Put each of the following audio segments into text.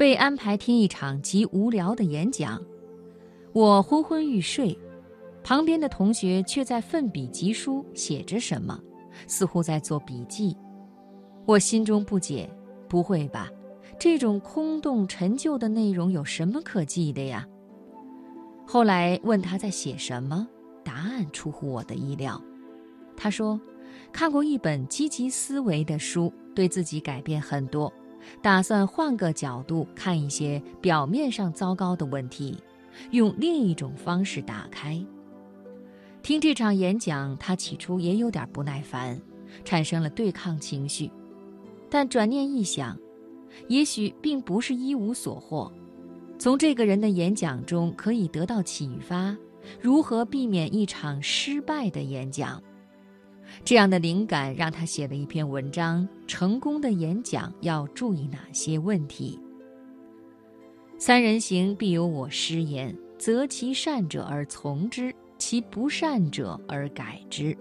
被安排听一场极无聊的演讲，我昏昏欲睡，旁边的同学却在奋笔疾书，写着什么，似乎在做笔记。我心中不解，不会吧？这种空洞陈旧的内容有什么可记的呀？后来问他在写什么，答案出乎我的意料。他说，看过一本积极思维的书，对自己改变很多，打算换个角度看一些表面上糟糕的问题，用另一种方式打开。听这场演讲，他起初也有点不耐烦，产生了对抗情绪，但转念一想。也许并不是一无所获，从这个人的演讲中可以得到启发，如何避免一场失败的演讲。这样的灵感让他写了一篇文章：成功的演讲要注意哪些问题？三人行，必有我师焉。择其善者而从之，其不善者而改之。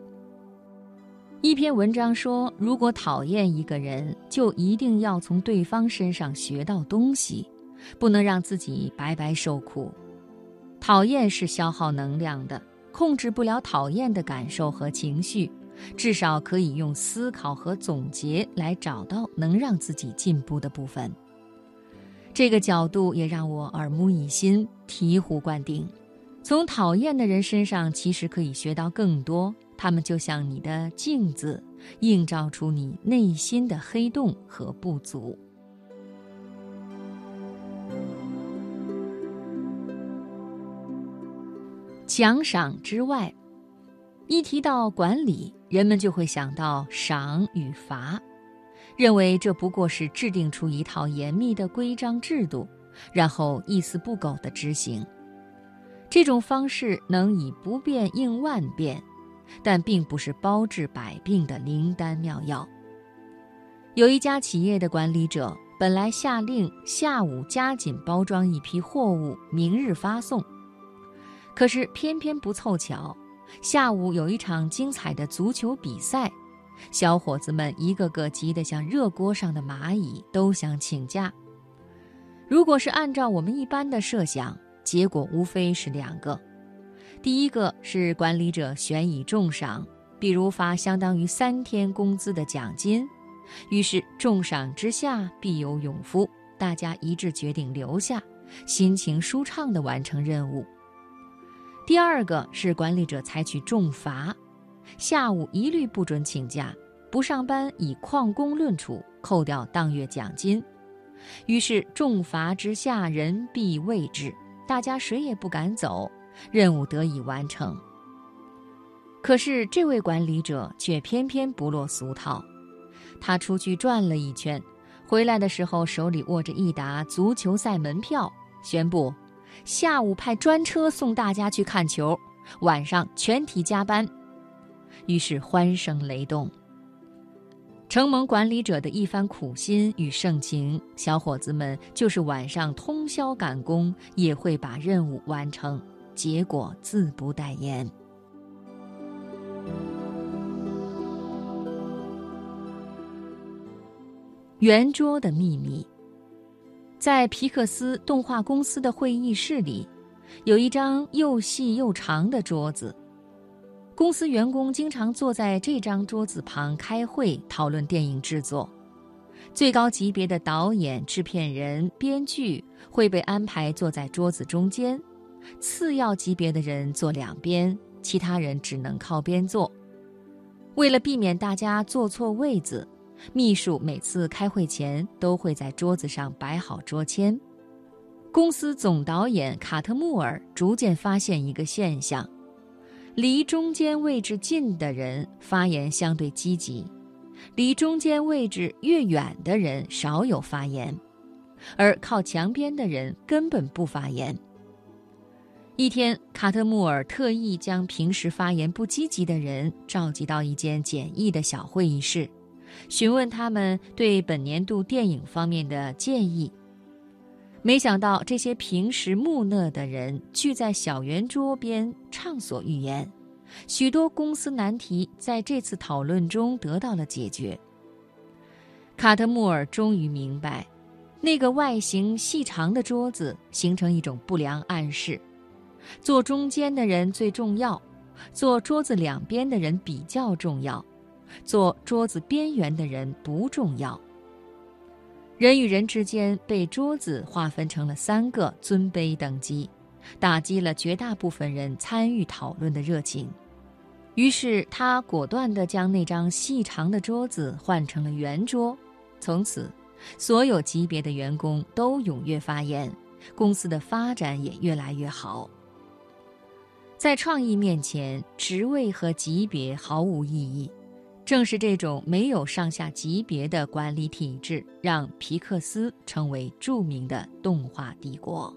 一篇文章说，如果讨厌一个人，就一定要从对方身上学到东西，不能让自己白白受苦。讨厌是消耗能量的，控制不了讨厌的感受和情绪，至少可以用思考和总结来找到能让自己进步的部分。这个角度也让我耳目一新，醍醐灌顶。从讨厌的人身上，其实可以学到更多。他们就像你的镜子，映照出你内心的黑洞和不足。奖赏之外，一提到管理，人们就会想到赏与罚，认为这不过是制定出一套严密的规章制度，然后一丝不苟的执行。这种方式能以不变应万变。但并不是包治百病的灵丹妙药。有一家企业的管理者本来下令下午加紧包装一批货物，明日发送。可是偏偏不凑巧，下午有一场精彩的足球比赛，小伙子们一个个急得像热锅上的蚂蚁，都想请假。如果是按照我们一般的设想，结果无非是两个。第一个是管理者悬以重赏，比如发相当于三天工资的奖金，于是重赏之下必有勇夫，大家一致决定留下，心情舒畅地完成任务。第二个是管理者采取重罚，下午一律不准请假，不上班以旷工论处，扣掉当月奖金，于是重罚之下人必畏之，大家谁也不敢走。任务得以完成。可是这位管理者却偏偏不落俗套，他出去转了一圈，回来的时候手里握着一沓足球赛门票，宣布下午派专车送大家去看球，晚上全体加班。于是欢声雷动。承蒙管理者的一番苦心与盛情，小伙子们就是晚上通宵赶工，也会把任务完成。结果自不待言。圆桌的秘密，在皮克斯动画公司的会议室里，有一张又细又长的桌子。公司员工经常坐在这张桌子旁开会，讨论电影制作。最高级别的导演、制片人、编剧会被安排坐在桌子中间。次要级别的人坐两边，其他人只能靠边坐。为了避免大家坐错位子，秘书每次开会前都会在桌子上摆好桌签。公司总导演卡特穆尔逐渐发现一个现象：离中间位置近的人发言相对积极，离中间位置越远的人少有发言，而靠墙边的人根本不发言。一天，卡特穆尔特意将平时发言不积极的人召集到一间简易的小会议室，询问他们对本年度电影方面的建议。没想到，这些平时木讷的人聚在小圆桌边畅所欲言，许多公司难题在这次讨论中得到了解决。卡特穆尔终于明白，那个外形细长的桌子形成一种不良暗示：坐中间的人最重要，坐桌子两边的人比较重要，坐桌子边缘的人不重要。人与人之间被桌子划分成了三个尊卑等级，打击了绝大部分人参与讨论的热情。于是他果断地将那张细长的桌子换成了圆桌。从此，所有级别的员工都踊跃发言，公司的发展也越来越好。在创意面前，职位和级别毫无意义。正是这种没有上下级别的管理体制，让皮克斯成为著名的动画帝国。